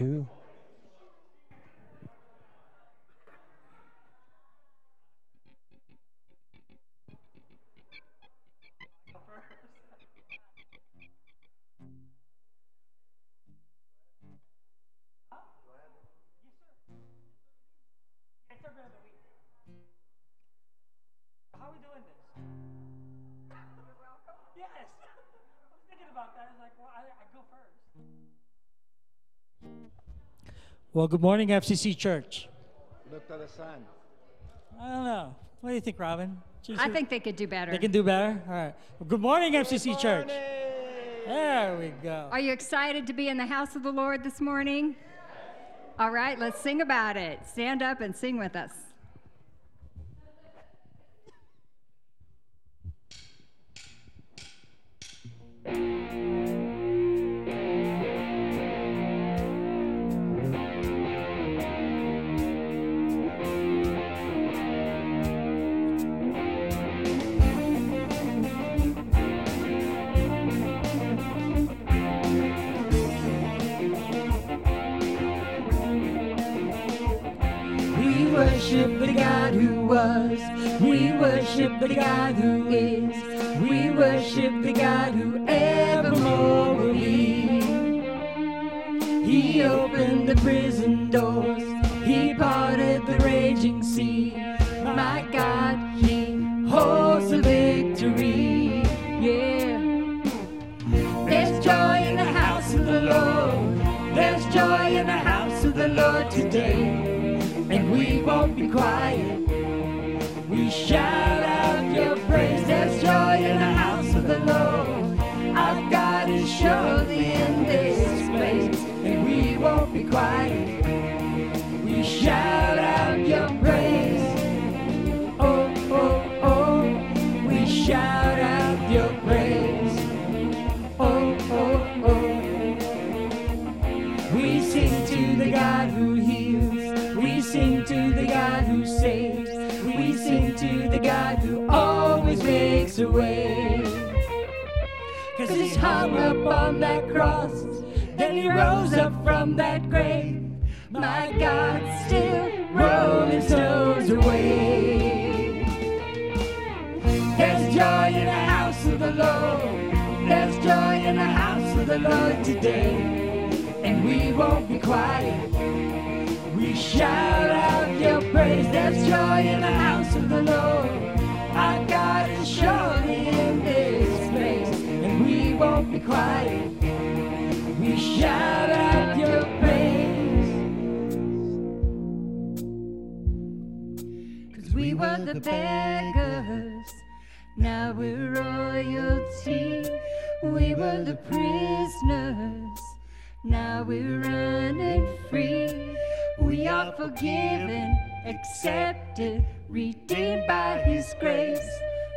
two. Well, good morning, FCC Church. Dr. San. I don't know. What do you think, Robin? I think they could do better. they can do better. All right. Well, good morning, FCC Church. There we go. Are you excited to be in the house of the Lord this morning? All right, let's sing about it. Stand up and sing with us. Worship the God who is. We worship the God who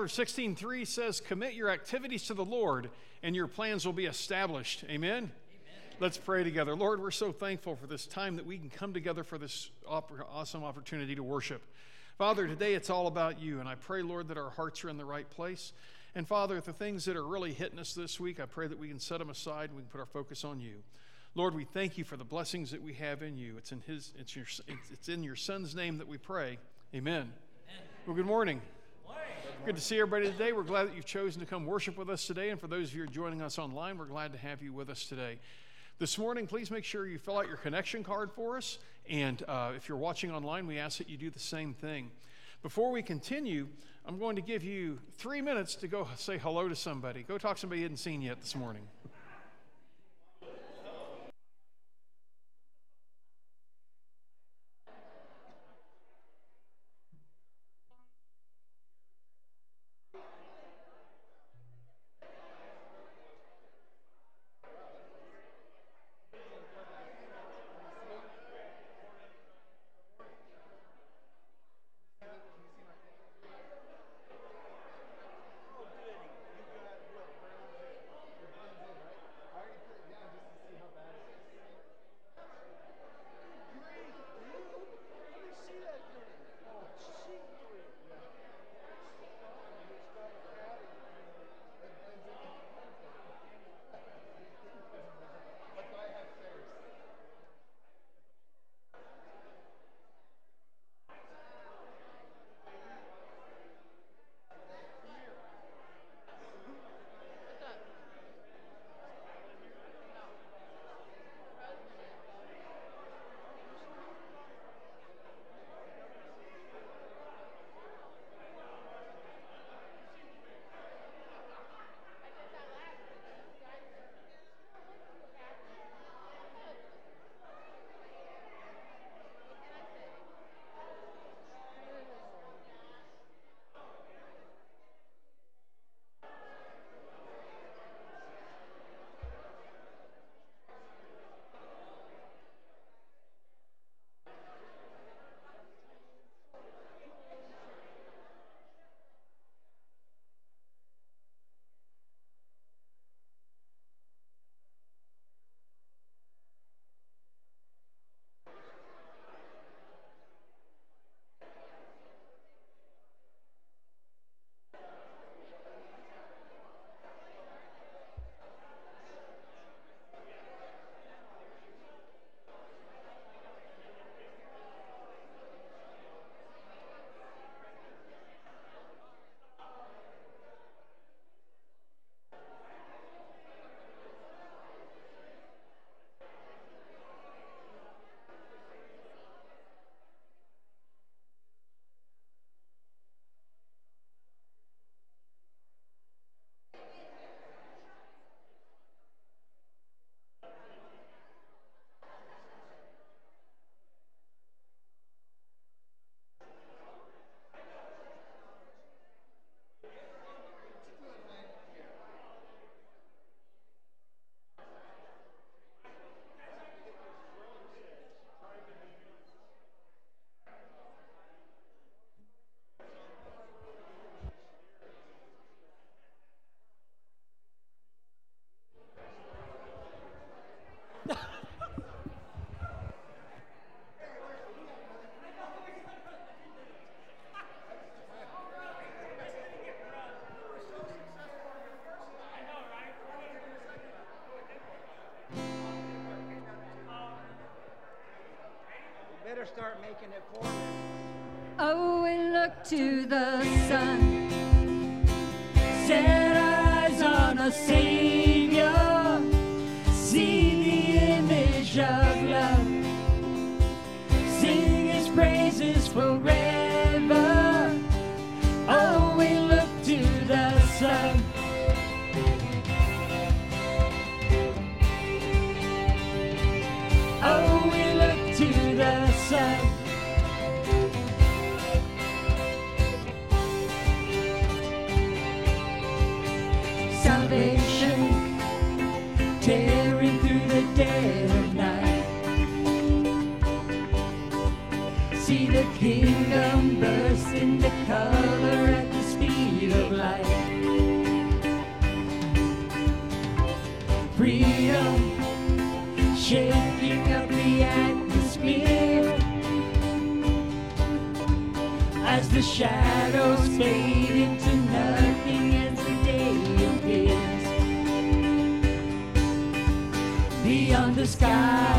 Proverbs 16:3 says, "Commit your activities to the Lord, and your plans will be established." Amen. Let's pray together. Lord, we're so thankful for this time that we can come together for this awesome opportunity to worship. Father, today it's all about you, and I pray, Lord, that our hearts are in the right place. And Father, the things that are really hitting us this week, I pray that we can set them aside and we can put our focus on you. Lord, we thank you for the blessings that we have in you. It's in His, it's your, it's in your Son's name that we pray. Amen. Amen. Well, good morning. Good to see everybody today. We're glad that you've chosen to come worship with us today. And for those of you who are joining us online, we're glad to have you with us today. This morning, please make sure you fill out your connection card for us. And uh, if you're watching online, we ask that you do the same thing. Before we continue, I'm going to give you three minutes to go say hello to somebody. Go talk to somebody you hadn't seen yet this morning. Oh, we look to the sun, sky.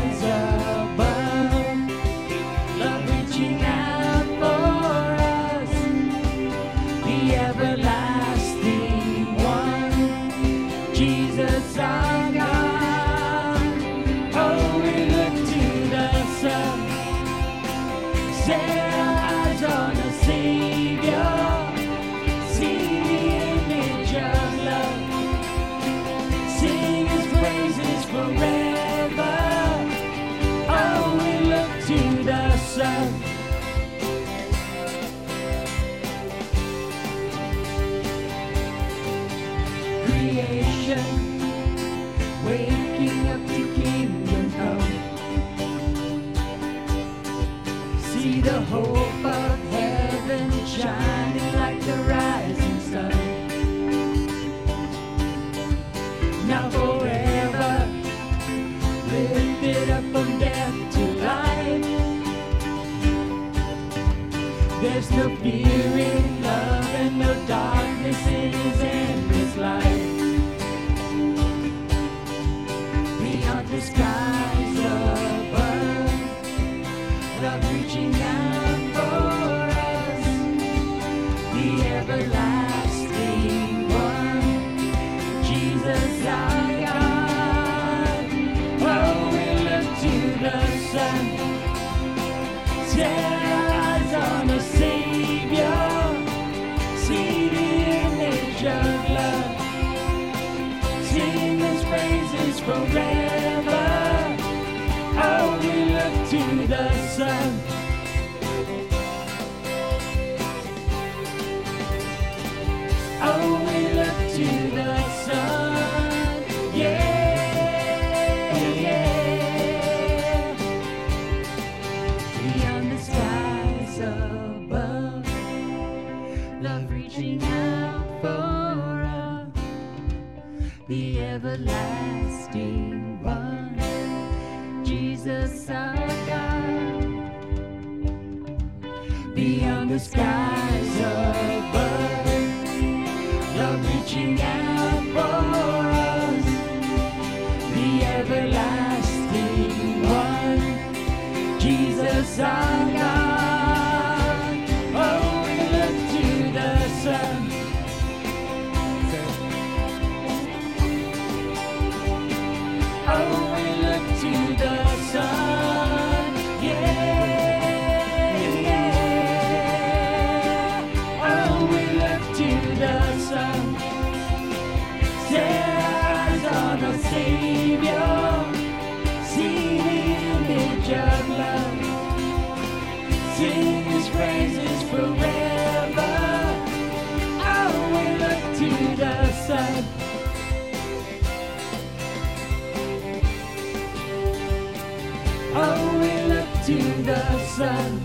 sun.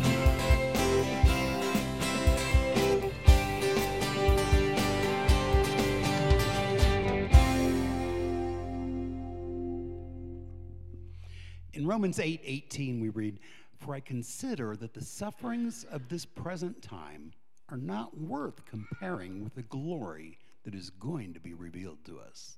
In Romans 8 18, we read, For I consider that the sufferings of this present time are not worth comparing with the glory that is going to be revealed to us.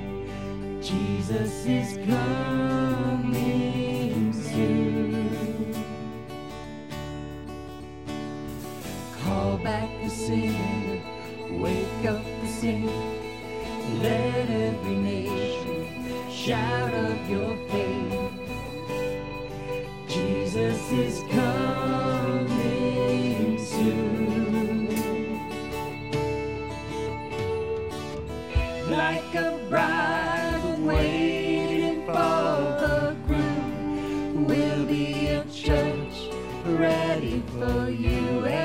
Jesus is coming soon. Call back the sinner, wake up the sinner. Let every nation shout of your faith. Jesus is coming soon. Like a ready for you.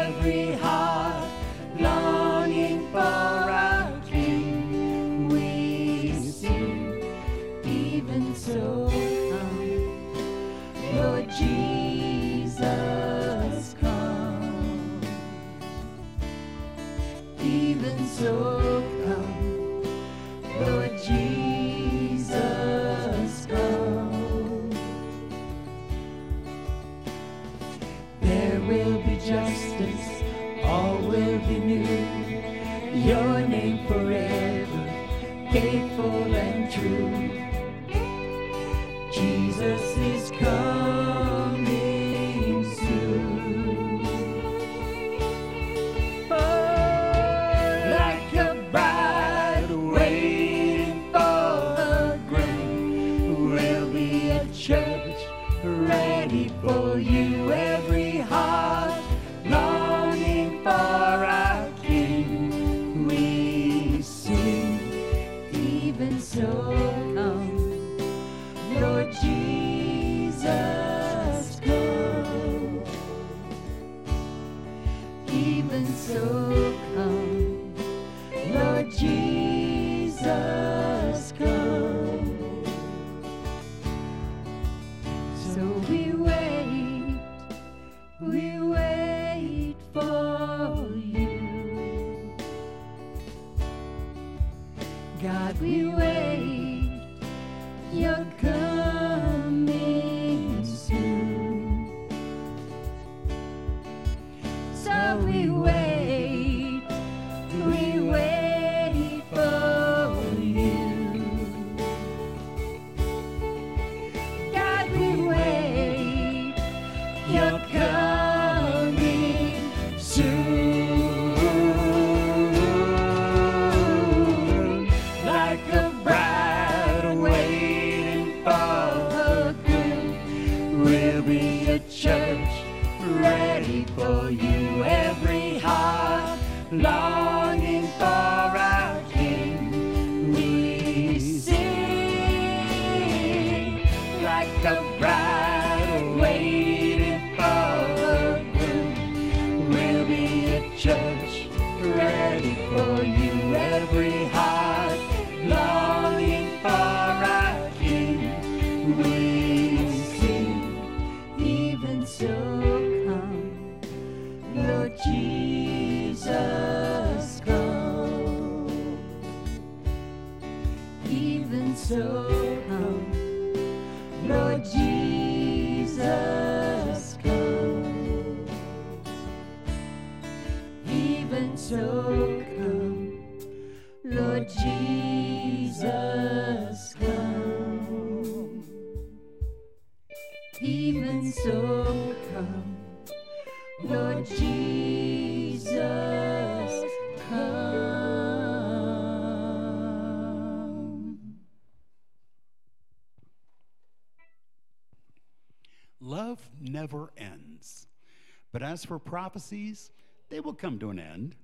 But as for prophecies, they will come to an end.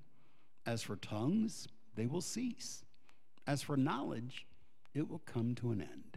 As for tongues, they will cease. As for knowledge, it will come to an end.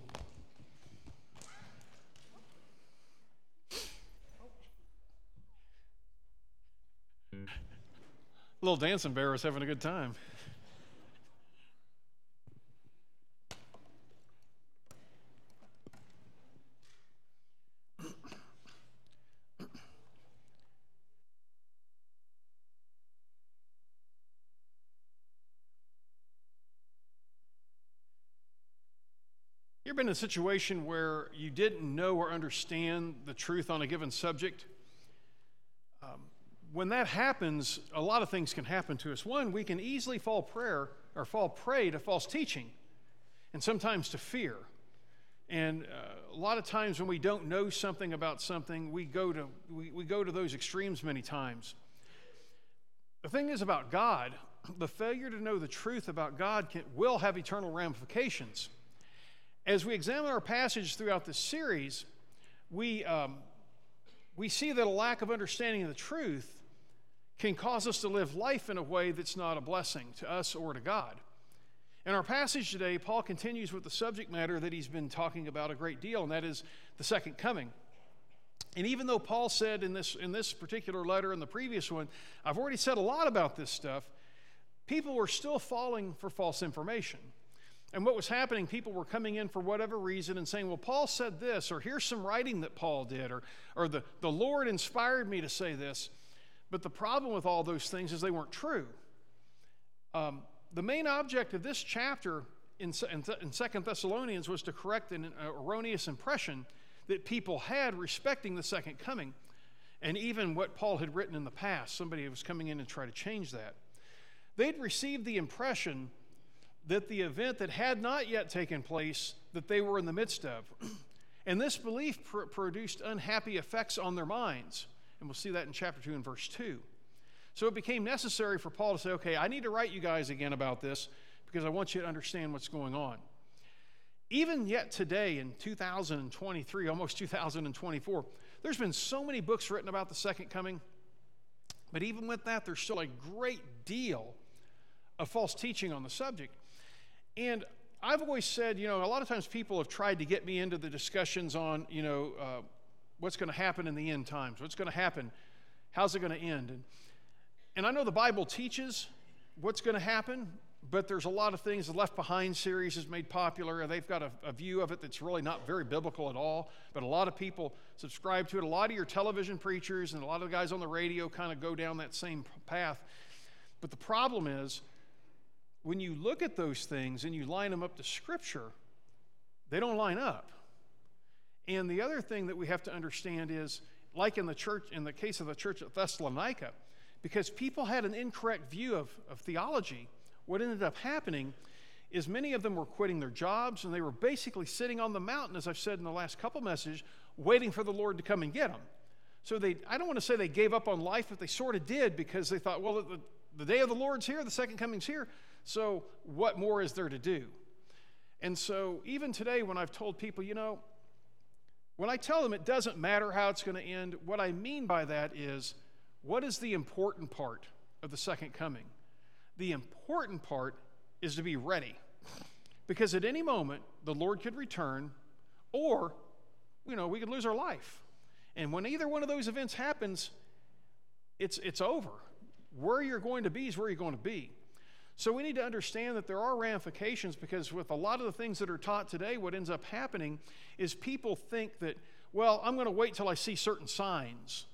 Little dancing bear was having a good time. You ever been in a situation where you didn't know or understand the truth on a given subject? When that happens, a lot of things can happen to us. One, we can easily fall prayer or fall prey to false teaching, and sometimes to fear. And uh, a lot of times when we don't know something about something, we go to we, we go to those extremes many times. The thing is about God, the failure to know the truth about God can, will have eternal ramifications. As we examine our passage throughout this series, we, um, we see that a lack of understanding of the truth can cause us to live life in a way that's not a blessing to us or to God. In our passage today, Paul continues with the subject matter that he's been talking about a great deal, and that is the second coming. And even though Paul said in this, in this particular letter and the previous one, I've already said a lot about this stuff, people were still falling for false information. And what was happening, people were coming in for whatever reason and saying, Well, Paul said this, or here's some writing that Paul did, or, or the, the Lord inspired me to say this. But the problem with all those things is they weren't true. Um, the main object of this chapter in, in, in Second Thessalonians was to correct an erroneous impression that people had respecting the second coming, and even what Paul had written in the past. Somebody was coming in and try to change that. They'd received the impression that the event that had not yet taken place that they were in the midst of. and this belief pr- produced unhappy effects on their minds. And we'll see that in chapter 2 and verse 2. So it became necessary for Paul to say, okay, I need to write you guys again about this because I want you to understand what's going on. Even yet today in 2023, almost 2024, there's been so many books written about the second coming. But even with that, there's still a great deal of false teaching on the subject. And I've always said, you know, a lot of times people have tried to get me into the discussions on, you know, uh, what's going to happen in the end times, what's going to happen, how's it going to end. And, and I know the Bible teaches what's going to happen, but there's a lot of things. The Left Behind series is made popular, they've got a, a, view of it that's really not very biblical at all. But a lot of people subscribe to it. A lot of your television preachers and a lot of the guys on the radio kind of go down that same path. But the problem is, when you look at those things and you line them up to Scripture, they don't line up. And the other thing that we have to understand is like in the church, in the case of the church at Thessalonica, because people had an incorrect view of, of theology, what ended up happening is many of them were quitting their jobs and they were basically sitting on the mountain, as I've said in the last couple messages, waiting for the Lord to come and get them. So they, I don't want to say they gave up on life, but they sort of did because they thought, well, the, the day of the Lord's here, the second coming's here. So what more is there to do? And so even today, when I've told people, you know, when I tell them it doesn't matter how it's going to end, what I mean by that is what is the important part of the second coming? The important part is to be ready. Because at any moment, the Lord could return, or, you know, we could lose our life. And when either one of those events happens, it's, it's over. Where you're going to be is where you're going to be. So we need to understand that there are ramifications because with a lot of the things that are taught today, what ends up happening is people think that, well, I'm going to wait till I see certain signs.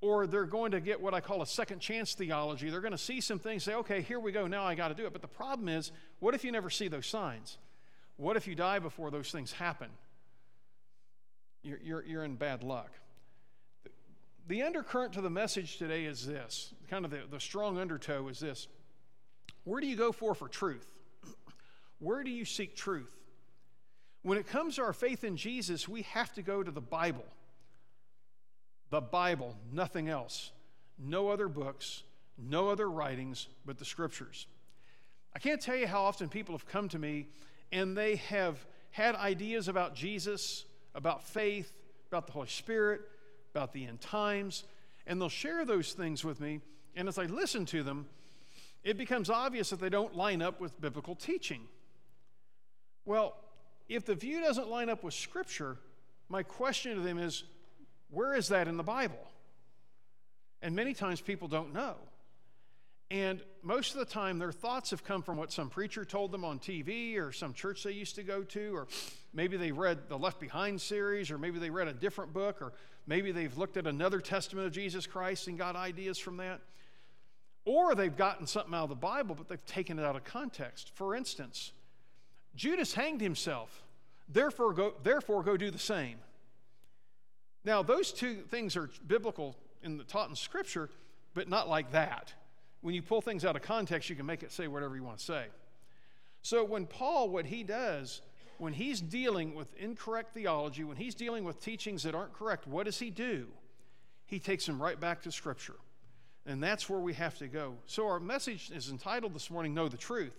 Or they're going to get what I call a second chance theology. They're going to see some things, say, okay, here we go, now I got to do it. But the problem is, what if you never see those signs? What if you die before those things happen? You're, you're, you're in bad luck. The undercurrent to the message today is this kind of the, the strong undertow is this. Where do you go for for truth? Where do you seek truth? When it comes to our faith in Jesus, we have to go to the Bible. The Bible, nothing else. No other books, no other writings but the scriptures. I can't tell you how often people have come to me and they have had ideas about Jesus, about faith, about the Holy Spirit, about the end times, and they'll share those things with me. And as I listen to them, it becomes obvious that they don't line up with biblical teaching. Well, if the view doesn't line up with Scripture, my question to them is where is that in the Bible? And many times people don't know. And most of the time, their thoughts have come from what some preacher told them on TV or some church they used to go to, or maybe they read the Left Behind series, or maybe they read a different book, or maybe they've looked at another testament of Jesus Christ and got ideas from that. Or they've gotten something out of the Bible, but they've taken it out of context. For instance, Judas hanged himself, therefore go, therefore go do the same. Now, those two things are biblical in the taught in Scripture, but not like that when you pull things out of context, you can make it say whatever you want to say. So when Paul, what he does, when he's dealing with incorrect theology, when he's dealing with teachings that aren't correct, what does he do? He takes them right back to Scripture. And that's where we have to go. So our message is entitled this morning, Know the Truth.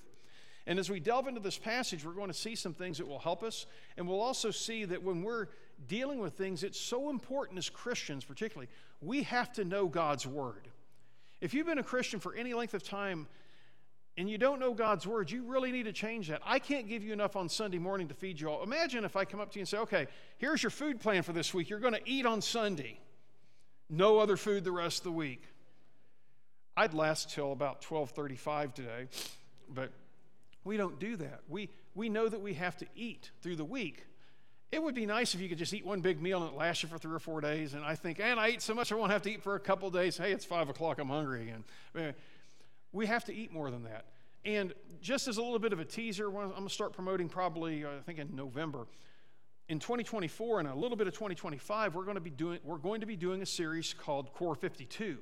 And as we delve into this passage, we're going to see some things that will help us. And we'll also see that when we're dealing with things, it's so important as Christians, particularly, we have to know God's Word. If you've been a Christian for any length of time and you don't know God's word, you really need to change that. I can't give you enough on Sunday morning to feed you all. Imagine if I come up to you and say, okay, here's your food plan for this week. You're going to eat on Sunday, no other food the rest of the week. I'd last till about 12:35 today, but we don't do that. We, we know that we have to eat through the week. It would be nice if you could just eat one big meal and it lasts you for three or four days. And I think, and I eat so much I won't have to eat for a couple days. Hey, it's five o'clock, I'm hungry again. We have to eat more than that. And just as a little bit of a teaser, I'm going to start promoting probably, uh, I think, in November. In 2024 and a little bit of 2025, we're going to be doing, we're going to be doing a series called Core 52.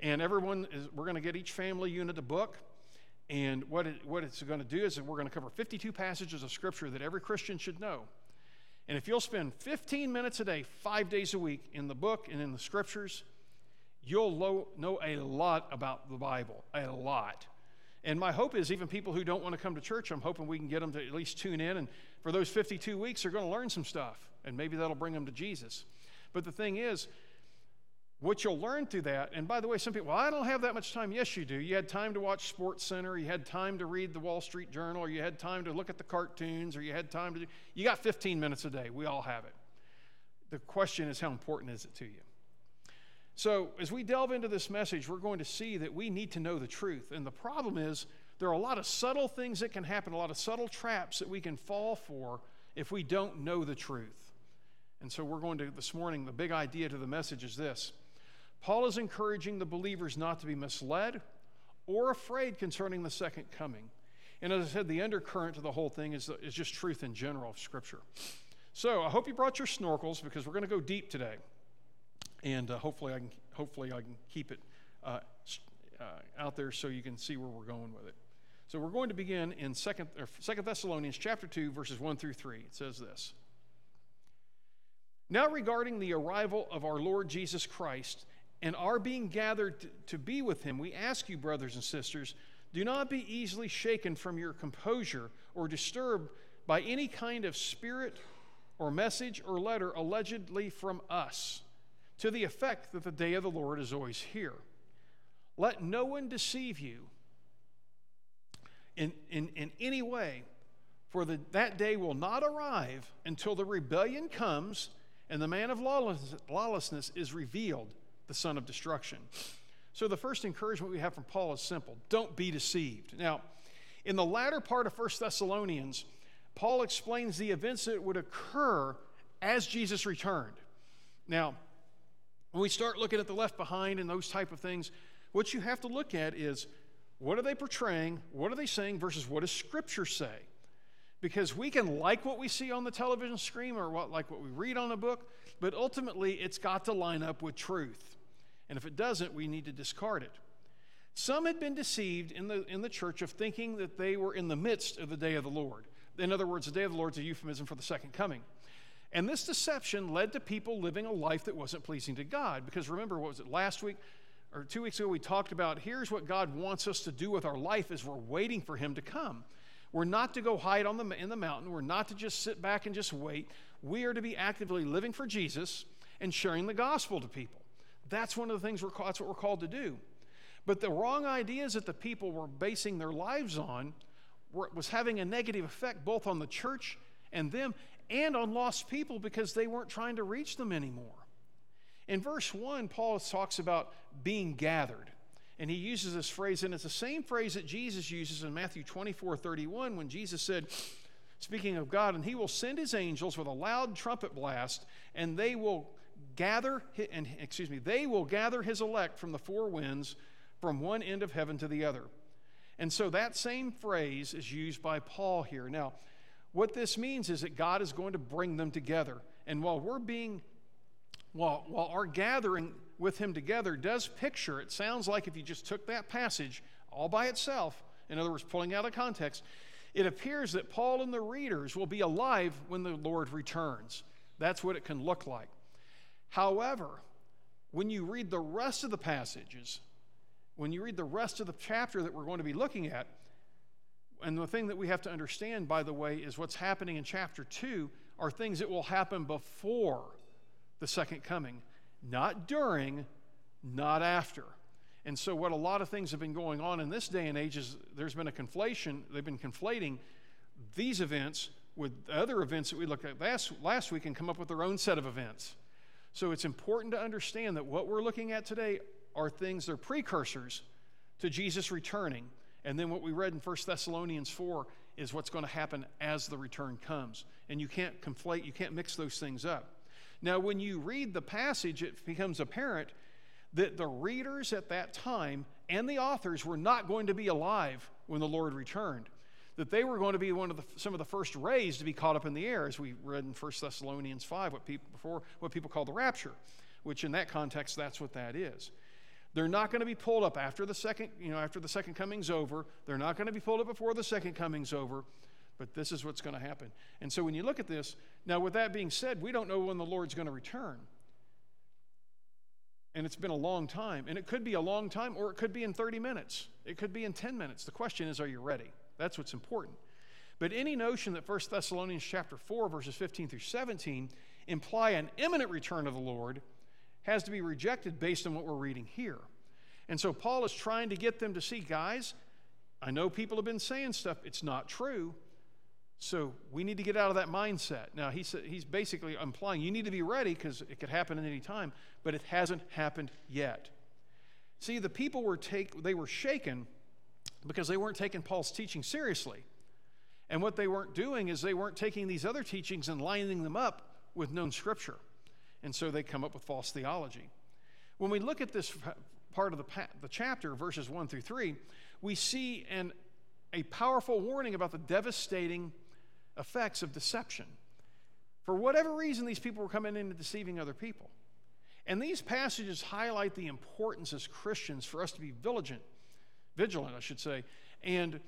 And everyone is, we're going to get each family unit a book. And what, it, what it's going to do is we're going to cover 52 passages of Scripture that every Christian should know. And if you'll spend 15 minutes a day, five days a week, in the book and in the scriptures, you'll lo- know a lot about the Bible, a lot. And my hope is, even people who don't want to come to church, I'm hoping we can get them to at least tune in. And for those 52 weeks, they're going to learn some stuff, and maybe that'll bring them to Jesus. But the thing is, what you'll learn through that, and by the way, some people, well, I don't have that much time. Yes, you do. You had time to watch Sports Center, you had time to read the Wall Street Journal, or you had time to look at the cartoons, or you had time to do, you got 15 minutes a day. We all have it. The question is, how important is it to you? So, as we delve into this message, we're going to see that we need to know the truth. And the problem is, there are a lot of subtle things that can happen, a lot of subtle traps that we can fall for if we don't know the truth. And so, we're going to, this morning, the big idea to the message is this Paul is encouraging the believers not to be misled or afraid concerning the second coming. And as I said, the undercurrent to the whole thing is, is just truth in general of Scripture. So I hope you brought your snorkels because we're going to go deep today. and uh, hopefully I can hopefully I can keep it uh, uh, out there so you can see where we're going with it. So we're going to begin in Second, Second Thessalonians chapter two, verses one through three. It says this. Now, regarding the arrival of our Lord Jesus Christ and our being gathered to, be with him, we ask you, brothers and sisters, do not be easily shaken from your composure or disturbed by any kind of spirit or message or letter allegedly from us, to the effect that the day of the Lord is always here. Let no one deceive you in, in, in any way, for the, that day will not arrive until the rebellion comes and the man of lawlessness is revealed, the son of destruction. So, the first encouragement we have from Paul is simple don't be deceived. Now, in the latter part of 1 Thessalonians, Paul explains the events that would occur as Jesus returned. Now, when we start looking at the left behind and those type of things, what you have to look at is what are they portraying, what are they saying versus what does Scripture say? Because we can like what we see on the television screen or what, like what we read on a book, but ultimately it's got to line up with truth. And if it doesn't, we need to discard it. Some had been deceived in the, in the church of thinking that they were in the midst of the day of the Lord. In other words, the day of the Lord is a euphemism for the second coming. And this deception led to people living a life that wasn't pleasing to God. Because remember, what was it last week or two weeks ago? We talked about here's what God wants us to do with our life as we're waiting for Him to come. We're not to go hide on the, in the mountain. We're not to just sit back and just wait. We are to be actively living for Jesus and sharing the gospel to people. That's one of the things we're, that's what we're called to do. But the wrong ideas that the people were basing their lives on was having a negative effect both on the church and them and on lost people because they weren't trying to reach them anymore. In verse 1, Paul talks about being gathered. And he uses this phrase, and it's the same phrase that Jesus uses in Matthew 24 31 when Jesus said, speaking of God, and he will send his angels with a loud trumpet blast, and they will gather, and excuse me, they will gather his elect from the four winds from one end of heaven to the other. And so that same phrase is used by Paul here. Now, what this means is that God is going to bring them together. And while we're being, while, while our gathering with Him together does picture, it sounds like if you just took that passage all by itself, in other words, pulling out of context, it appears that Paul and the readers will be alive when the Lord returns. That's what it can look like. However, when you read the rest of the passages, when you read the rest of the chapter that we're going to be looking at, and the thing that we have to understand, by the way, is what's happening in chapter 2 are things that will happen before the second coming, not during, not after. And so, what a lot of things have been going on in this day and age is there's been a conflation. They've been conflating these events with other events that we looked at last, last week and come up with their own set of events. So, it's important to understand that what we're looking at today are things, they're precursors to Jesus returning. And then what we read in 1 Thessalonians 4 is what's going to happen as the return comes. And you can't conflate, you can't mix those things up. Now, when you read the passage, it becomes apparent that the readers at that time and the authors were not going to be alive when the Lord returned. That they were going to be one of the, some of the first rays to be caught up in the air, as we read in 1 Thessalonians 5, what people, before, what people call the rapture, which in that context, that's what that is. They're not going to be pulled up after the second, you know, after the second coming's over. They're not going to be pulled up before the second coming's over. But this is what's going to happen. And so when you look at this, now with that being said, we don't know when the Lord's going to return. And it's been a long time. And it could be a long time, or it could be in 30 minutes. It could be in 10 minutes. The question is, are you ready? That's what's important. But any notion that 1 Thessalonians chapter 4, verses 15 through 17 imply an imminent return of the Lord has to be rejected based on what we're reading here. And so Paul is trying to get them to see, guys, I know people have been saying stuff, it's not true. So we need to get out of that mindset. Now, he's, he's basically implying you need to be ready because it could happen at any time, but it hasn't happened yet. See, the people were take, they were shaken because they weren't taking Paul's teaching seriously. And what they weren't doing is they weren't taking these other teachings and lining them up with known scripture and so they come up with false theology. When we look at this part of the, the chapter, verses 1 through 3, we see an, a powerful warning about the devastating effects of deception. For whatever reason, these people were coming in and deceiving other people. And these passages highlight the importance as Christians for us to be vigilant, vigilant, I should say, and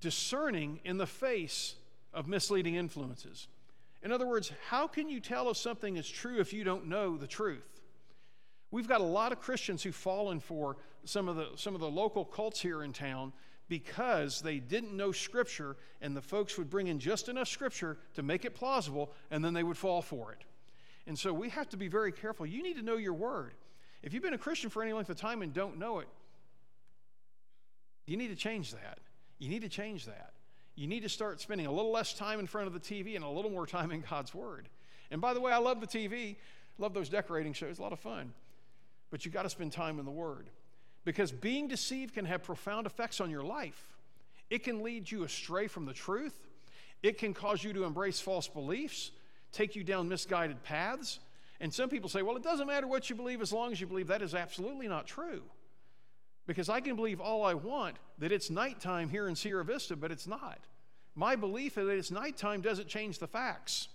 discerning in the face of misleading influences. In other words, how can you tell if something is true if you don't know the truth? We've got a lot of Christians who've fallen for some of the, some of the local cults here in town because they didn't know Scripture, and the folks would bring in just enough Scripture to make it plausible, and then they would fall for it. And so we have to be very careful. You need to know your Word. If you've been a Christian for any length of time and don't know it, you need to change that. You need to change that. You need to start spending a little less time in front of the TV and a little more time in God's Word. And by the way, I love the TV, love those decorating shows, a lot of fun. But you got to spend time in the Word because being deceived can have profound effects on your life. It can lead you astray from the truth, it can cause you to embrace false beliefs, take you down misguided paths. And some people say, well, it doesn't matter what you believe as long as you believe. That is absolutely not true. Because I can believe all I want that it's nighttime here in Sierra Vista, but it's not. My belief that it's nighttime doesn't change the facts.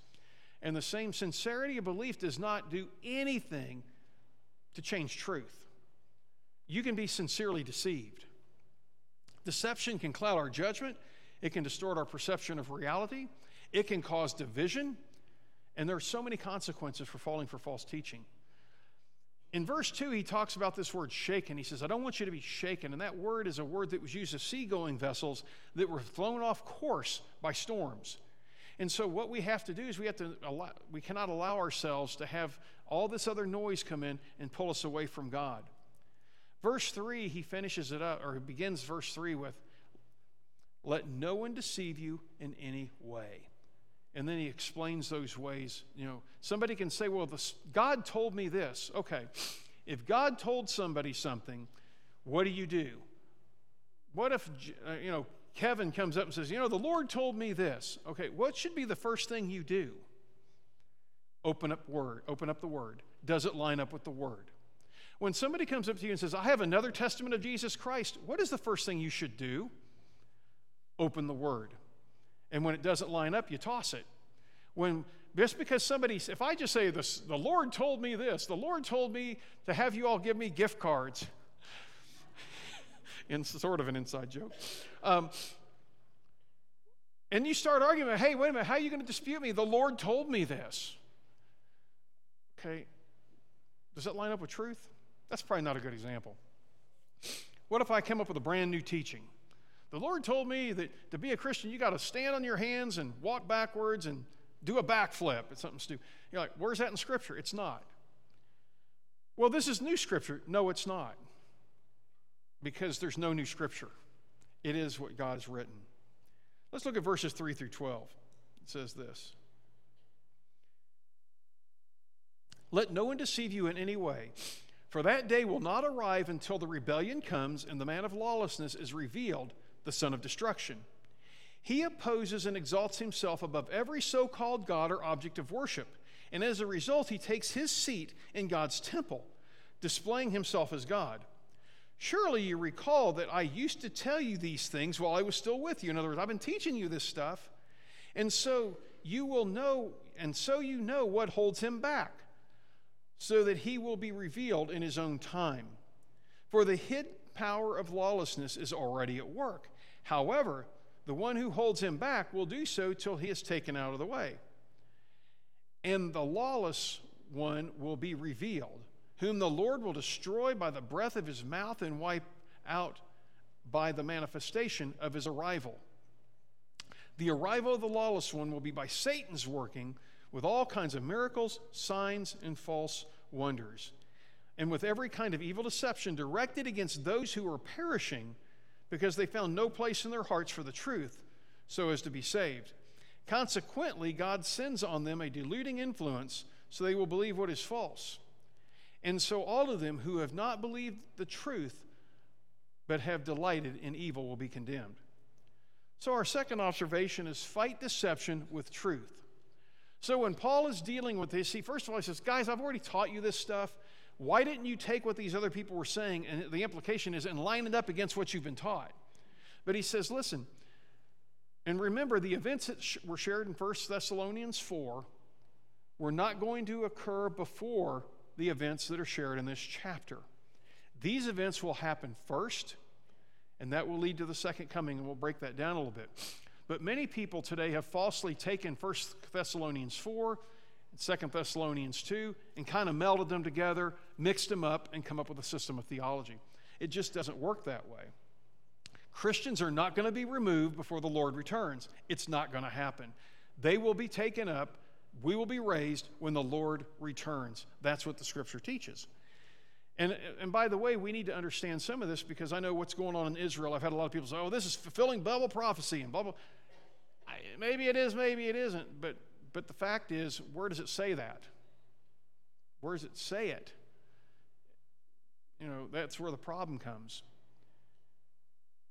And the same sincerity of belief does not do anything to change truth. You can be sincerely deceived. Deception can cloud our judgment, it can distort our perception of reality, it can cause division, and there are so many consequences for falling for false teaching. In verse 2, he talks about this word shaken. He says, I don't want you to be shaken. And that word is a word that was used of seagoing vessels that were thrown off course by storms. And so, what we have to do is we have to allow, we cannot allow ourselves to have all this other noise come in and pull us away from God. Verse 3, he finishes it up, or he begins verse 3 with, Let no one deceive you in any way. And then he explains those ways. You know, somebody can say, well, God told me this. Okay, if God told somebody something, what do you do? What if, uh, you know, Kevin comes up and says, you know, the Lord told me this. Okay, what should be the first thing you do? Open up word, open up the word. Does it line up with the word? When somebody comes up to you and says, I have another testament of Jesus Christ, what is the first thing you should do? Open the word. And when it doesn't line up, you toss it. When just because somebody, if I just say this, the Lord told me this, the Lord told me to have you all give me gift cards, in sort of an inside joke. Um, and you start arguing, hey, wait a minute, how are you going to dispute me? The Lord told me this. Okay, does that line up with truth? That's probably not a good example. What if I came up with a brand new teaching? The Lord told me that to be a Christian, you got to stand on your hands and walk backwards and do a backflip. It's something stupid. You're like, where's that in Scripture? It's not. Well, this is new Scripture. No, it's not. Because there's no new Scripture. It is what God has written. Let's look at verses 3 through 12. It says this Let no one deceive you in any way. For that day will not arrive until the rebellion comes and the man of lawlessness is revealed the son of destruction. He opposes and exalts himself above every so called God or object of worship, and as a result, he takes his seat in God's temple, displaying himself as God. Surely you recall that I used to tell you these things while I was still with you. In other words, I've been teaching you this stuff, and so you will know, and so you know what holds him back, so that he will be revealed in his own time. For the hidden power of lawlessness is already at work. However, the one who holds him back will do so till he is taken out of the way. And the lawless one will be revealed, whom the Lord will destroy by the breath of his mouth and wipe out by the manifestation of his arrival. The arrival of the lawless one will be by Satan's working with all kinds of miracles, signs, and false wonders, and with every kind of evil deception directed against those who are perishing because they found no place in their hearts for the truth so as to be saved. Consequently, God sends on them a deluding influence so they will believe what is false. And so all of them who have not believed the truth but have delighted in evil will be condemned. So, our second observation is fight deception with truth. So, when Paul is dealing with this, he first of all he says, Guys, I've already taught you this stuff. Why didn't you take what these other people were saying, and the implication is, and line it up against what you've been taught? But he says, listen, and remember the events that were shared in 1 Thessalonians 4 were not going to occur before the events that are shared in this chapter. These events will happen first, and that will lead to the second coming, and we'll break that down a little bit. But many people today have falsely taken 1 Thessalonians 4 and 2 Thessalonians 2 and kind of melded them together, mixed them up, and come up with a system of theology. It just doesn't work that way. Christians are not going to be removed before the Lord returns. It's not going to happen. They will be taken up, we will be raised when the Lord returns. That's what the scripture teaches. And, and by the way, we need to understand some of this because I know what's going on in Israel. I've had a lot of people say, oh, this is fulfilling Bible prophecy and blah, blah. Maybe it is, maybe it isn't. But, but the fact is, where does it say that? Where does it say it? You know, that's where the problem comes.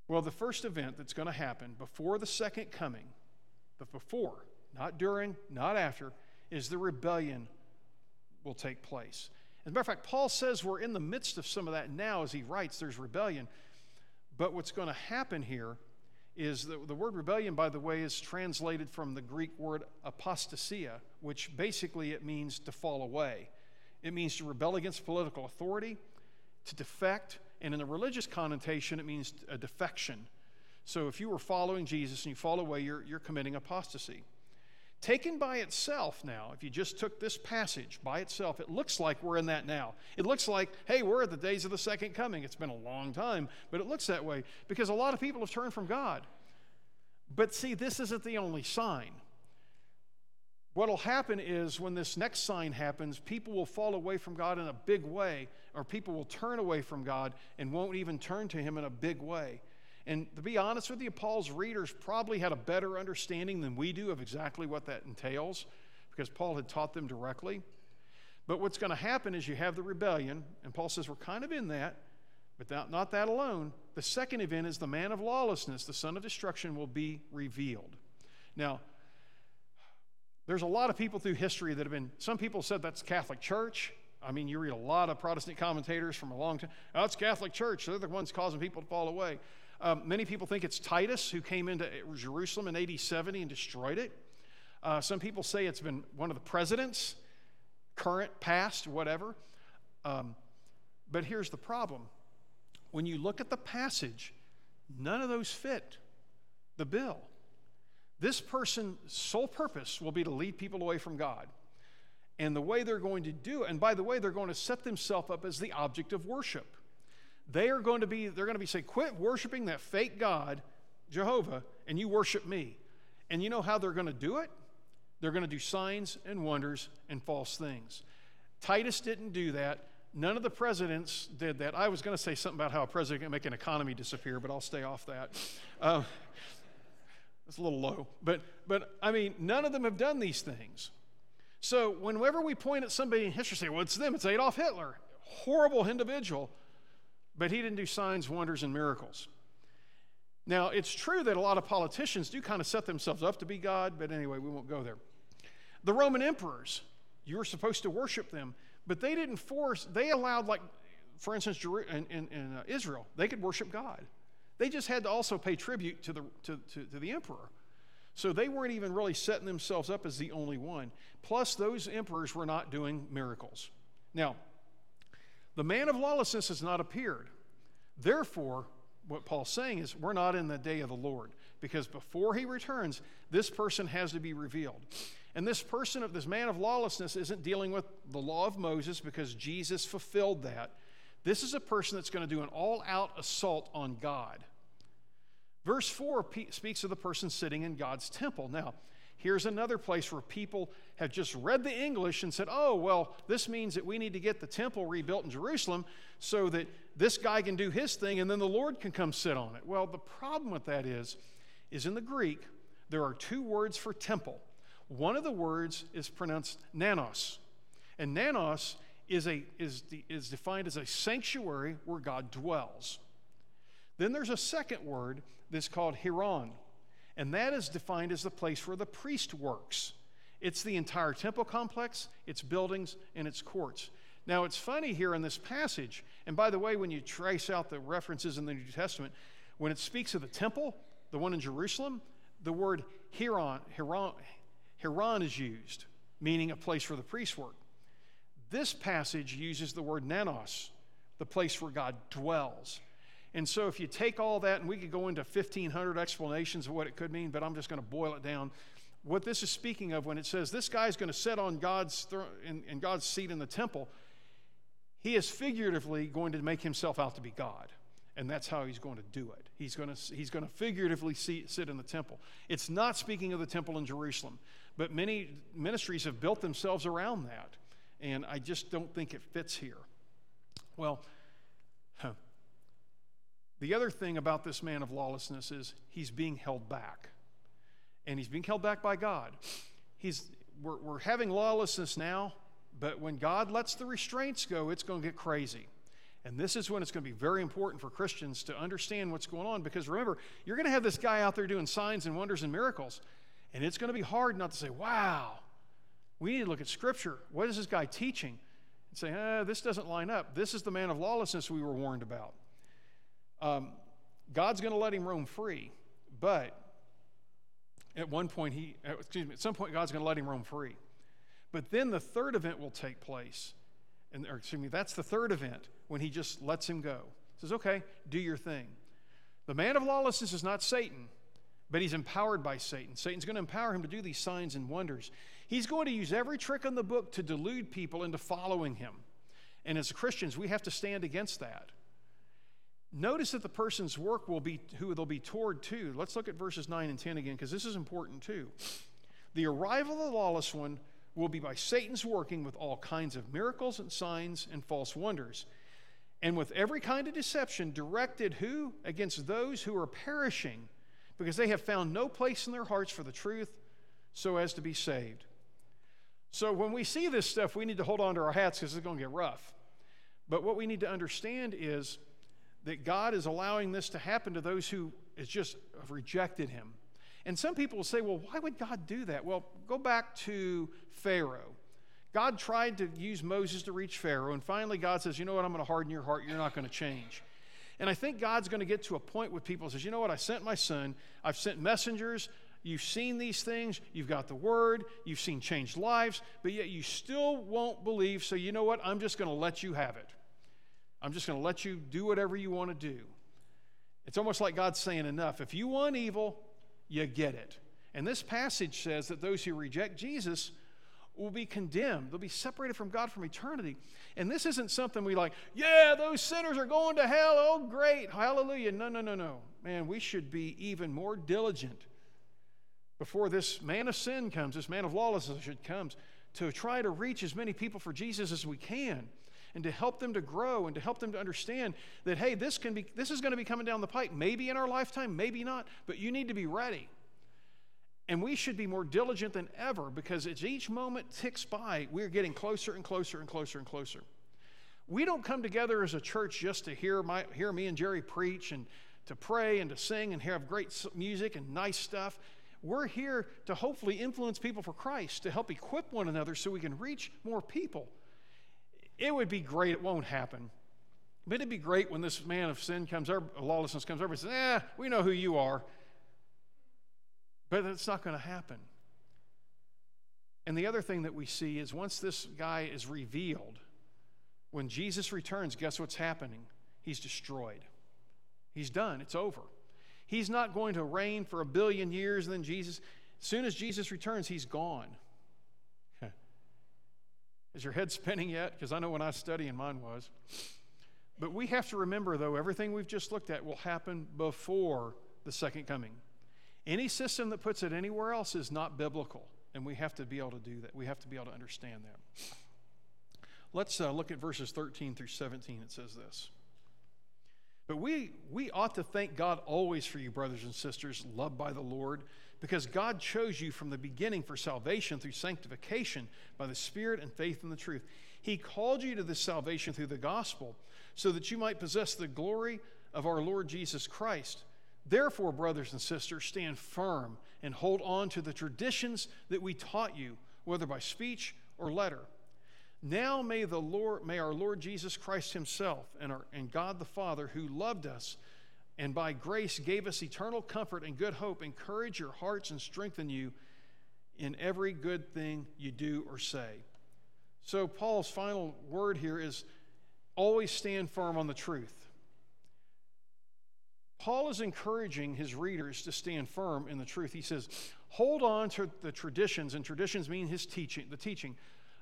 Well, the first event that's going to happen before the second coming, the before, not during, not after, is the rebellion will take place. As a matter of fact, Paul says we're in the midst of some of that now as he writes, there's rebellion. But what's going to happen here is that the word rebellion, by the way, is translated from the Greek word apostasia, which basically it means to fall away. It means to rebel against political authority, to defect, and in the religious connotation, it means a defection. So if you were following Jesus and you fall away, you're, you're committing apostasy. Taken by itself now, if you just took this passage by itself, it looks like we're in that now. It looks like, hey, we're at the days of the second coming. It's been a long time, but it looks that way because a lot of people have turned from God. But see, this isn't the only sign. What'll happen is when this next sign happens, people will fall away from God in a big way, or people will turn away from God and won't even turn to Him in a big way. And to be honest with you, Paul's readers probably had a better understanding than we do of exactly what that entails because Paul had taught them directly. But what's going to happen is you have the rebellion, and Paul says we're kind of in that, but not, that alone. The second event is the man of lawlessness, the son of destruction, will be revealed. Now, there's a lot of people through history that have been, some people said that's Catholic Church. I mean, you read a lot of Protestant commentators from a long time. Oh, it's Catholic Church. They're the ones causing people to fall away. Um, many people think it's Titus who came into Jerusalem in AD 70 and destroyed it. Uh, some people say it's been one of the presidents, current, past, whatever. Um, but here's the problem when you look at the passage, none of those fit the bill. This person's sole purpose will be to lead people away from God. And the way they're going to do it, and by the way, they're going to set themselves up as the object of worship. They are going to be, they're going to be say, quit worshiping that fake God, Jehovah, and you worship me. And you know how they're going to do it? They're going to do signs and wonders and false things. Titus didn't do that. None of the presidents did that. I was going to say something about how a president can make an economy disappear, but I'll stay off that. Uh, it's a little low. But, but I mean, none of them have done these things. So whenever we point at somebody in history, say, well, it's them, it's Adolf Hitler, horrible individual but he didn't do signs, wonders, and miracles. Now, it's true that a lot of politicians do kind of set themselves up to be God, but anyway, we won't go there. The Roman emperors, you were supposed to worship them, but they didn't force, they allowed, like, for instance, in, in, in uh, Israel, they could worship God. They just had to also pay tribute to the, to, to, to the emperor. So they weren't even really setting themselves up as the only one. Plus, those emperors were not doing miracles. Now, the man of lawlessness has not appeared. Therefore, what Paul's saying is we're not in the day of the Lord because before he returns, this person has to be revealed. And this person of this man of lawlessness isn't dealing with the law of Moses because Jesus fulfilled that. This is a person that's going to do an all out assault on God. Verse 4 speaks of the person sitting in God's temple. Now, Here's another place where people have just read the English and said, oh, well, this means that we need to get the temple rebuilt in Jerusalem so that this guy can do his thing and then the Lord can come sit on it. Well, the problem with that is, is in the Greek, there are two words for temple. One of the words is pronounced nanos, and nanos is, a, is, the, is defined as a sanctuary where God dwells. Then there's a second word that's called hieron and that is defined as the place where the priest works. It's the entire temple complex, its buildings, and its courts. Now, it's funny here in this passage, and by the way, when you trace out the references in the New Testament, when it speaks of the temple, the one in Jerusalem, the word hieron, hieron, hieron is used, meaning a place where the priests work. This passage uses the word nanos, the place where God dwells. And so, if you take all that, and we could go into 1,500 explanations of what it could mean, but I'm just going to boil it down. What this is speaking of when it says this guy's going to sit on God's throne in, in God's seat in the temple, he is figuratively going to make himself out to be God. And that's how he's going to do it. He's going to, he's going to figuratively see, sit in the temple. It's not speaking of the temple in Jerusalem, but many ministries have built themselves around that. And I just don't think it fits here. Well. The other thing about this man of lawlessness is he's being held back. And he's being held back by God. He's, we're, we're having lawlessness now, but when God lets the restraints go, it's going to get crazy. And this is when it's going to be very important for Christians to understand what's going on because remember, you're going to have this guy out there doing signs and wonders and miracles. And it's going to be hard not to say, wow, we need to look at Scripture. What is this guy teaching? And say, eh, this doesn't line up. This is the man of lawlessness we were warned about. Um, God's going to let him roam free, but at one point, he, uh, excuse me, at some point, God's going to let him roam free. But then the third event will take place. And, or excuse me, that's the third event when he just lets him go. He says, okay, do your thing. The man of lawlessness is not Satan, but he's empowered by Satan. Satan's going to empower him to do these signs and wonders. He's going to use every trick in the book to delude people into following him. And as Christians, we have to stand against that. Notice that the person's work will be who they'll be toward to. Let's look at verses 9 and 10 again, because this is important too. The arrival of the lawless one will be by Satan's working with all kinds of miracles and signs and false wonders, and with every kind of deception directed who? Against those who are perishing, because they have found no place in their hearts for the truth so as to be saved. So when we see this stuff, we need to hold on to our hats because it's going to get rough. But what we need to understand is that God is allowing this to happen to those who just rejected him. And some people will say, well, why would God do that? Well, go back to Pharaoh. God tried to use Moses to reach Pharaoh, and finally God says, you know what, I'm going to harden your heart. You're not going to change. And I think God's going to get to a point with people says, you know what, I sent my son, I've sent messengers, You've seen these things, you've got the word, you've seen changed lives, but yet you still won't believe. So, you know what? I'm just going to let you have it. I'm just going to let you do whatever you want to do. It's almost like God's saying, Enough. If you want evil, you get it. And this passage says that those who reject Jesus will be condemned. They'll be separated from God from eternity. And this isn't something we like, yeah, those sinners are going to hell. Oh, great. Hallelujah. No, no, no, no. Man, we should be even more diligent before this man of sin comes, this man of lawlessness comes, to try to reach as many people for Jesus as we can and to help them to grow and to help them to understand that hey this can be this is going to be coming down the pike maybe in our lifetime maybe not but you need to be ready and we should be more diligent than ever because as each moment ticks by we're getting closer and closer and closer and closer we don't come together as a church just to hear my hear me and jerry preach and to pray and to sing and have great music and nice stuff we're here to hopefully influence people for Christ, to help equip one another so we can reach more people. It would be great, it won't happen. But it'd be great when this man of sin comes over, lawlessness comes over and says, Eh, we know who you are. But it's not going to happen. And the other thing that we see is once this guy is revealed, when Jesus returns, guess what's happening? He's destroyed. He's done. It's over. He's not going to reign for a billion years and then Jesus, as soon as Jesus returns, he's gone. Is your head spinning yet? Because I know when I was studying, mine was. But we have to remember, though, everything we've just looked at will happen before the second coming. Any system that puts it anywhere else is not biblical, and we have to be able to do that. We have to be able to understand that. Let's uh, look at verses 13 through 17. It says this. But we, we ought to thank God always for you, brothers and sisters, loved by the Lord, because God chose you from the beginning for salvation through sanctification by the Spirit and faith in the truth. He called you to this salvation through the gospel so that you might possess the glory of our Lord Jesus Christ. Therefore, brothers and sisters, stand firm and hold on to the traditions that we taught you, whether by speech or letter. Now may the Lord, may our Lord Jesus Christ Himself and, our, and God the Father, who loved us and by grace gave us eternal comfort and good hope, encourage your hearts and strengthen you in every good thing you do or say. So, Paul's final word here is always stand firm on the truth. Paul is encouraging his readers to stand firm in the truth. He says, hold on to the traditions, and traditions mean his teaching, the teaching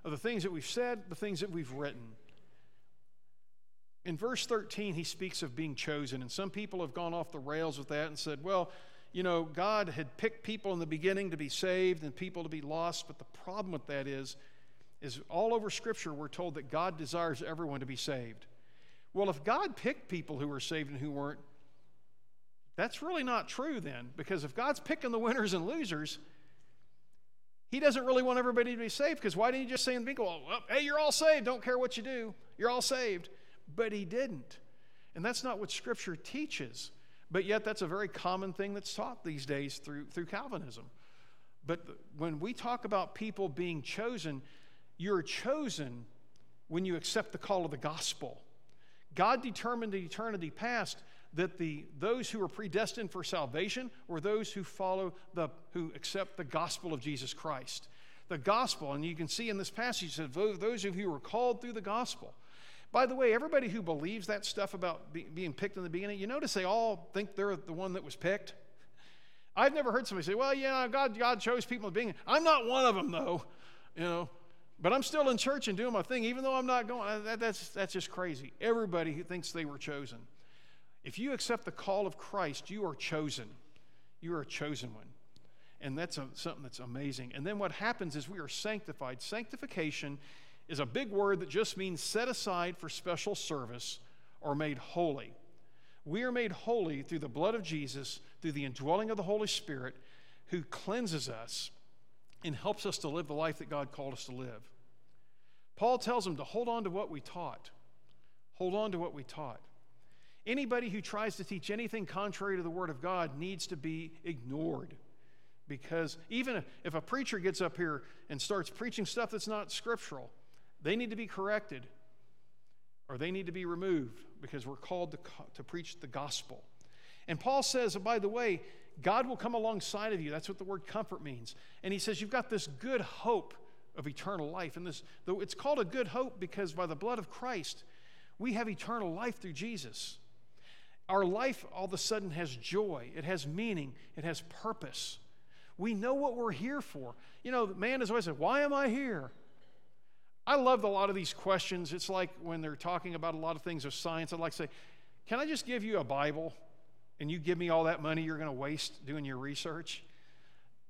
of the things that we've said, the things that we've written. In verse 13, he speaks of being chosen, and some people have gone off the rails with that and said, well, you know, God had picked people in the beginning to be saved and people to be lost, but the problem with that is, is all over Scripture we're told that God desires everyone to be saved. Well, if God picked people who were saved and who weren't, that's really not true then, because if God's picking the winners and losers, He doesn't really want everybody to be saved, because why didn't He just say in the beginning, well, hey, you're all saved, don't care what you do, you're all saved? But he didn't. And that's not what Scripture teaches. But yet, that's a very common thing that's taught these days through, through Calvinism. But when we talk about people being chosen, you're chosen when you accept the call of the gospel. God determined in eternity past that the, those who are predestined for salvation were those who follow the, who accept the gospel of Jesus Christ. The gospel, and you can see in this passage that those of you who were called through the gospel. By the way, everybody who believes that stuff about be, being picked in the beginning, you notice they all think they're the one that was picked. I've never heard somebody say, "Well, yeah, God, God chose people in the. I'm not one of them, though. You know, but I'm still in church and doing my thing, even though I'm not going. Uh, that, that's that's just crazy. Everybody who thinks they were chosen. If you accept the call of Christ, you are chosen. You are a chosen one. And that's a, something that's amazing. And then what happens is we are sanctified. Sanctification is a big word that just means set aside for special service or made holy. We are made holy through the blood of Jesus, through the indwelling of the Holy Spirit, who cleanses us and helps us to live the life that God called us to live. Paul tells them to hold on to what we taught. Hold on to what we taught. Anybody who tries to teach anything contrary to the Word of God needs to be ignored. Because even if a preacher gets up here and starts preaching stuff that's not scriptural, they need to be corrected or they need to be removed because we're called to, to preach the gospel. And Paul says, oh, by the way, God will come alongside of you. That's what the word comfort means. And he says, You've got this good hope of eternal life. And this, though it's called a good hope because by the blood of Christ, we have eternal life through Jesus. Our life all of a sudden has joy, it has meaning, it has purpose. We know what we're here for. You know, man has always said, Why am I here? I love a lot of these questions. It's like when they're talking about a lot of things of science, I'd like to say, Can I just give you a Bible and you give me all that money you're going to waste doing your research?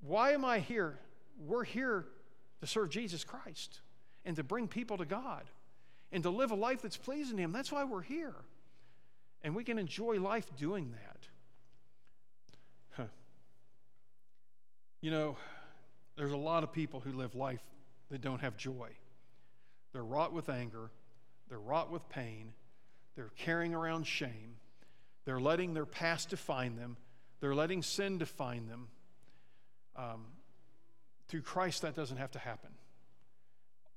Why am I here? We're here to serve Jesus Christ and to bring people to God and to live a life that's pleasing to Him. That's why we're here. And we can enjoy life doing that. Huh. You know, there's a lot of people who live life that don't have joy. They're wrought with anger, they're wrought with pain, they're carrying around shame, they're letting their past define them, they're letting sin define them. Um, through Christ, that doesn't have to happen.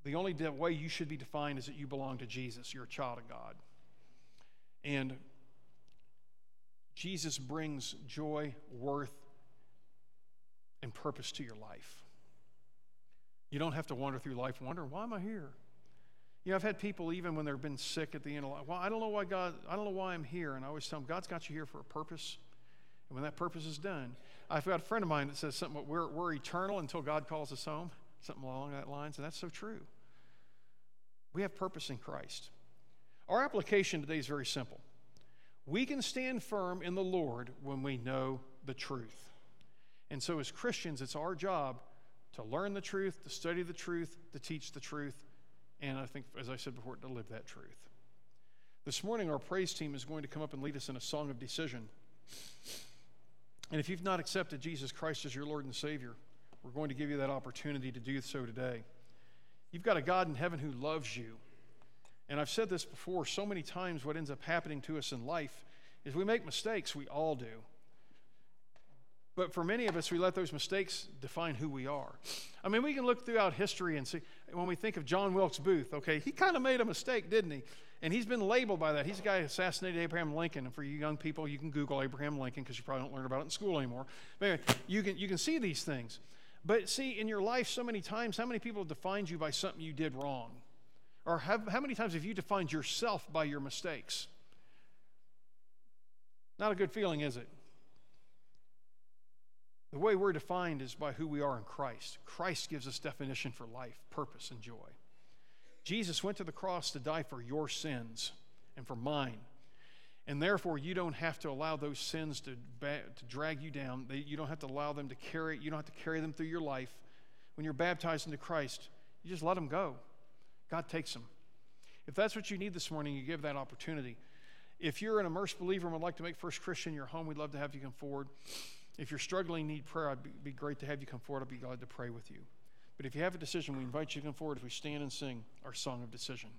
The only way you should be defined is that you belong to Jesus, you're a child of God. And Jesus brings joy, worth, and purpose to your life. You don't have to wander through life wondering, why am I here? You know, I've had people even when they've been sick at the end of life. Well, I don't know why God. I don't know why I'm here, and I always tell them God's got you here for a purpose, and when that purpose is done, I've got a friend of mine that says something. We're we're eternal until God calls us home. Something along that lines, and that's so true. We have purpose in Christ. Our application today is very simple. We can stand firm in the Lord when we know the truth. And so, as Christians, it's our job to learn the truth, to study the truth, to teach the truth, and I think, as I said before, to live that truth. This morning, our praise team is going to come up and lead us in a song of decision. And if you've not accepted Jesus Christ as your Lord and Savior, we're going to give you that opportunity to do so today. You've got a God in heaven who loves you. And I've said this before so many times what ends up happening to us in life is we make mistakes, we all do. But for many of us, we let those mistakes define who we are. I mean, we can look throughout history and see, when we think of John Wilkes Booth, okay, he kind of made a mistake, didn't he? And he's been labeled by that. He's the guy who assassinated Abraham Lincoln. And for you young people, you can Google Abraham Lincoln because you probably don't learn about it in school anymore. But anyway, you can, you can see these things. But see, in your life, so many times, how many people have defined you by something you did wrong? Or have, how many times have you defined yourself by your mistakes? Not a good feeling, is it? The way we're defined is by who we are in Christ. Christ gives us definition for life, purpose, and joy. Jesus went to the cross to die for your sins and for mine. And therefore, you don't have to allow those sins to, to drag you down. You don't have to allow them to carry, you don't have to carry them through your life. When you're baptized into Christ, you just let them go. God takes them. If that's what you need this morning, you give that opportunity. If you're an immersed believer and would like to make First Christian your home, we'd love to have you come forward. If you're struggling, need prayer, I'd be, great to have you come forward. I'd be glad to pray with you. But if you have a decision, we invite you to come forward as we stand and sing our song of decision.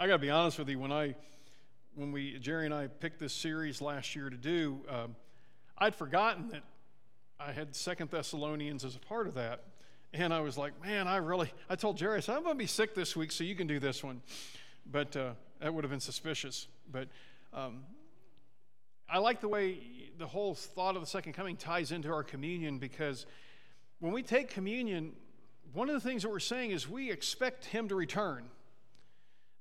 I got to be honest with you. When I, when we Jerry and I picked this series last year to do, um, I'd forgotten that I had Second Thessalonians as a part of that, and I was like, man, I really. I told Jerry, I said, I'm going to be sick this week, so you can do this one, but uh, that would have been suspicious. But um, I like the way the whole thought of the second coming ties into our communion because when we take communion, one of the things that we're saying is we expect him to return.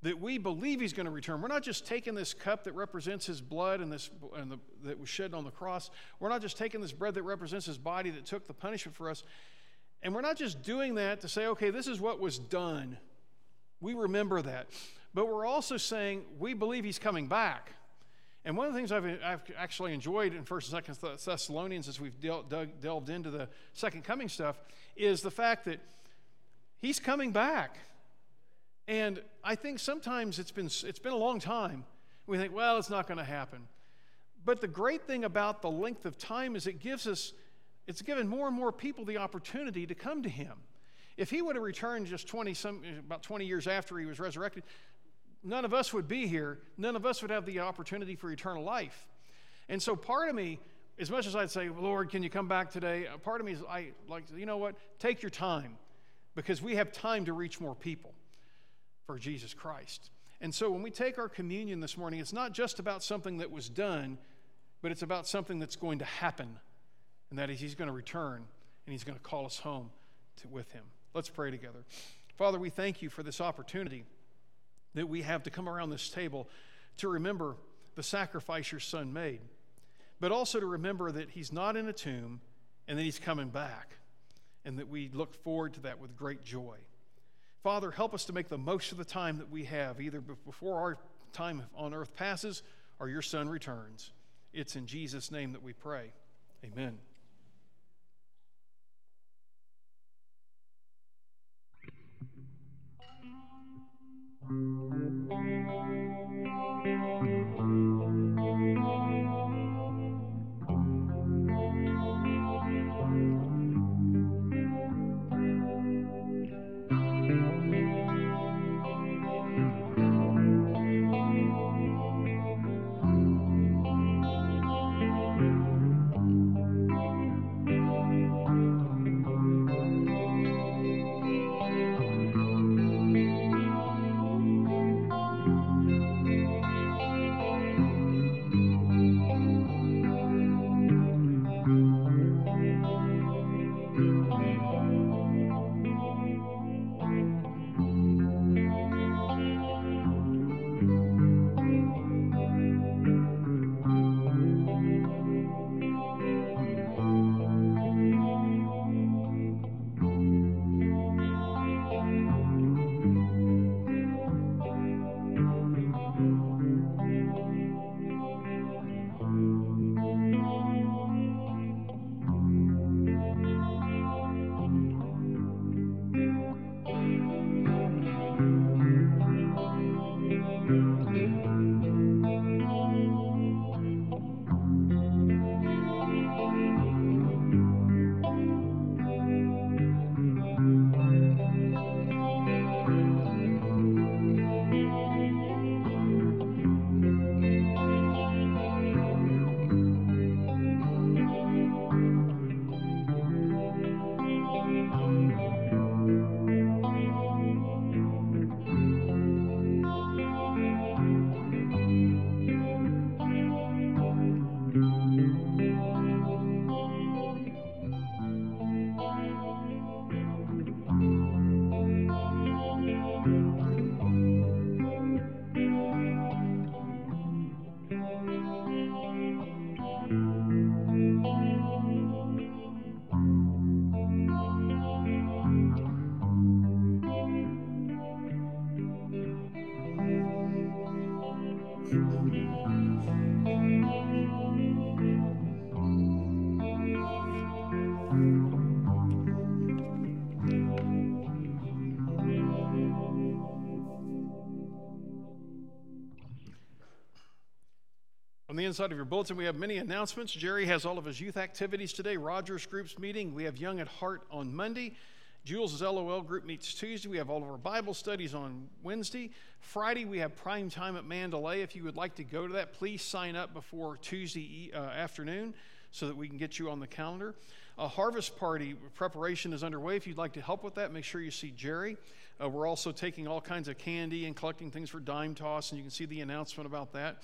That we believe he's going to return. We're not just taking this cup that represents his blood and this and the, that was shed on the cross. We're not just taking this bread that represents his body that took the punishment for us. And we're not just doing that to say, okay, this is what was done. We remember that. But we're also saying we believe he's coming back. And one of the things I've, I've actually enjoyed in 1st and 2nd Thessalonians as we've dug, delved into the second coming stuff is the fact that he's coming back. And I think sometimes it's been, it's been a long time. We think, well, it's not going to happen. But the great thing about the length of time is it gives us, it's given more and more people the opportunity to come to him. If he would have returned just 20 some, about 20 years after he was resurrected, none of us would be here. None of us would have the opportunity for eternal life. And so part of me, as much as I'd say, Lord, can you come back today? Part of me is I like, you know what? Take your time because we have time to reach more people for Jesus Christ. And so when we take our communion this morning, it's not just about something that was done, but it's about something that's going to happen. And that is, He's going to return and He's going to call us home to, with Him. Let's pray together. Father, we thank you for this opportunity that we have to come around this table to remember the sacrifice your son made, but also to remember that he's not in a tomb and that he's coming back, and that we look forward to that with great joy. Father, help us to make the most of the time that we have, either before our time on earth passes or your son returns. It's in Jesus' name that we pray. Amen. Inside of your bulletin, we have many announcements. Jerry has all of his youth activities today, Rogers Group's meeting. We have Young at Heart on Monday. Jules' LOL group meets Tuesday. We have all of our Bible studies on Wednesday. Friday, we have prime time at Mandalay. If you would like to go to that, please sign up before Tuesday uh, afternoon so that we can get you on the calendar. A harvest party preparation is underway. If you'd like to help with that, make sure you see Jerry. Uh, we're also taking all kinds of candy and collecting things for dime toss, and you can see the announcement about that.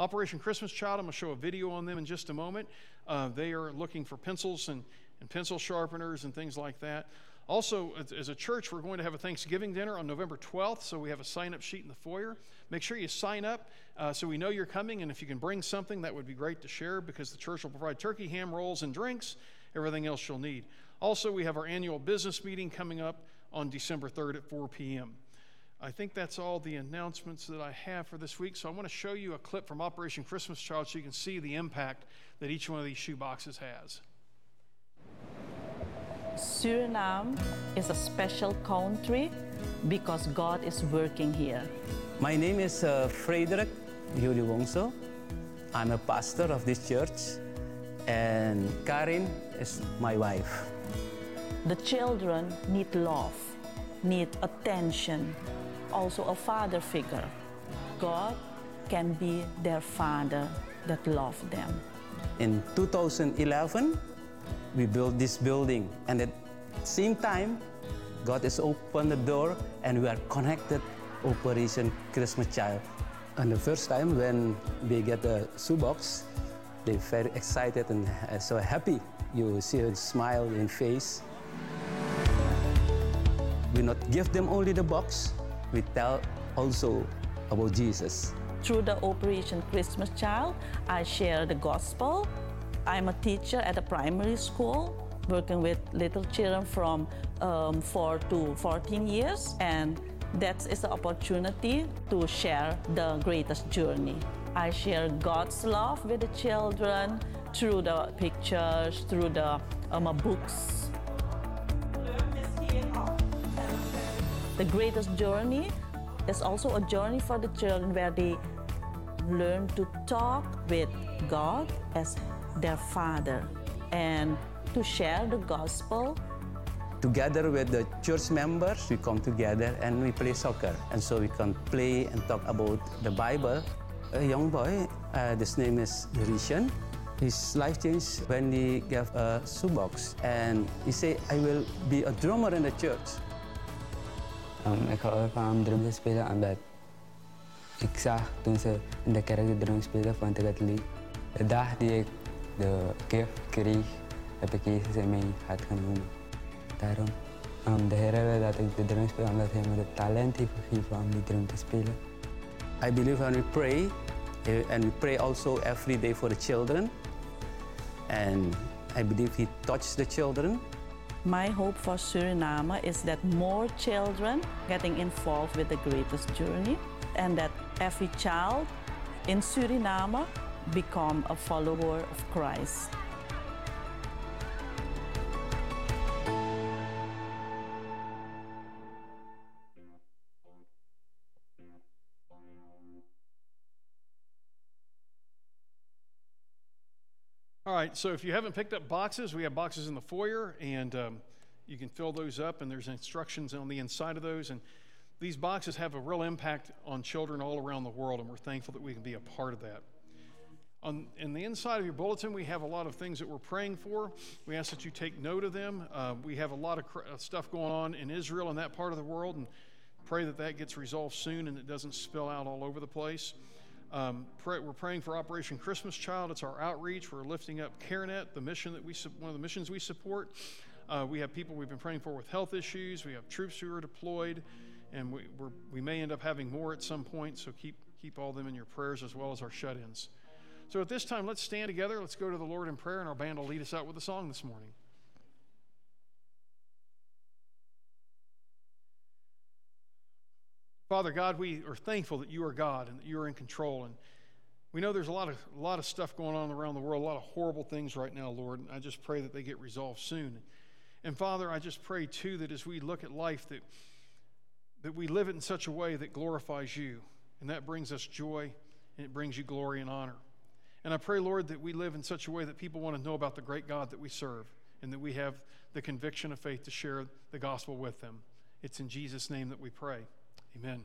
Operation Christmas Child, I'm going to show a video on them in just a moment. Uh, they are looking for pencils and, and pencil sharpeners and things like that. Also, as a church, we're going to have a Thanksgiving dinner on November 12th, so we have a sign up sheet in the foyer. Make sure you sign up uh, so we know you're coming, and if you can bring something, that would be great to share because the church will provide turkey, ham rolls, and drinks, everything else you'll need. Also, we have our annual business meeting coming up on December 3rd at 4 p.m. I think that's all the announcements that I have for this week. So I want to show you a clip from Operation Christmas Child so you can see the impact that each one of these shoe boxes has. Suriname is a special country because God is working here. My name is uh, Frederick Yuri Wongso. I'm a pastor of this church, and Karin is my wife. The children need love, need attention, also a father figure. God can be their father that loves them. In 2011, we built this building, and at the same time, God has opened the door, and we are connected. Operation Christmas Child. And the first time when they get the shoebox, they're very excited and uh, so happy. You see a smile in face. We not give them only the box, we tell also about Jesus. Through the Operation Christmas Child, I share the gospel. I'm a teacher at a primary school working with little children from um, 4 to 14 years and that is an opportunity to share the greatest journey. I share God's love with the children through the pictures, through the um, books. The greatest journey is also a journey for the children where they learn to talk with God as their Father and to share the gospel Together with the church members, we come together and we play soccer. And so we can play and talk about the Bible. A young boy, uh, his name is Rishan. His life changed when he gave a shoebox. And he said, I will be a drummer in the church. Um, ik hou ervan om drum te spelen omdat ik zag toen ze in de kerk de drum speelden, vond ik het leuk. De dag die ik de gift kreeg, heb ik Jezus in mijn hart genomen. Daarom de Heer wil dat ik de drum speel, omdat Hij me talent heeft gegeven om die drum te spelen. I believe when we pray, eh, and we pray also every day for the children. And I believe He touched the children. My hope for Suriname is that more children getting involved with the greatest journey and that every child in Suriname become a follower of Christ. All right, so if you haven't picked up boxes, we have boxes in the foyer, and um, you can fill those up, and there's instructions on the inside of those. And these boxes have a real impact on children all around the world, and we're thankful that we can be a part of that. On, in the inside of your bulletin, we have a lot of things that we're praying for. We ask that you take note of them. Uh, we have a lot of cr- stuff going on in Israel and that part of the world, and pray that that gets resolved soon and it doesn't spill out all over the place. Um, pray, we're praying for Operation Christmas Child. It's our outreach. We're lifting up CareNet, the mission that we one of the missions we support. Uh, we have people we've been praying for with health issues. We have troops who are deployed, and we we may end up having more at some point. So keep keep all them in your prayers as well as our shut-ins. So at this time, let's stand together. Let's go to the Lord in prayer, and our band will lead us out with a song this morning. Father God, we are thankful that you are God and that you are in control. And we know there's a lot of a lot of stuff going on around the world, a lot of horrible things right now, Lord. And I just pray that they get resolved soon. And Father, I just pray too that as we look at life, that that we live it in such a way that glorifies you, and that brings us joy and it brings you glory and honor. And I pray, Lord, that we live in such a way that people want to know about the great God that we serve. and that we have the conviction of faith to share the gospel with them. It's in Jesus' name that we pray. Amen.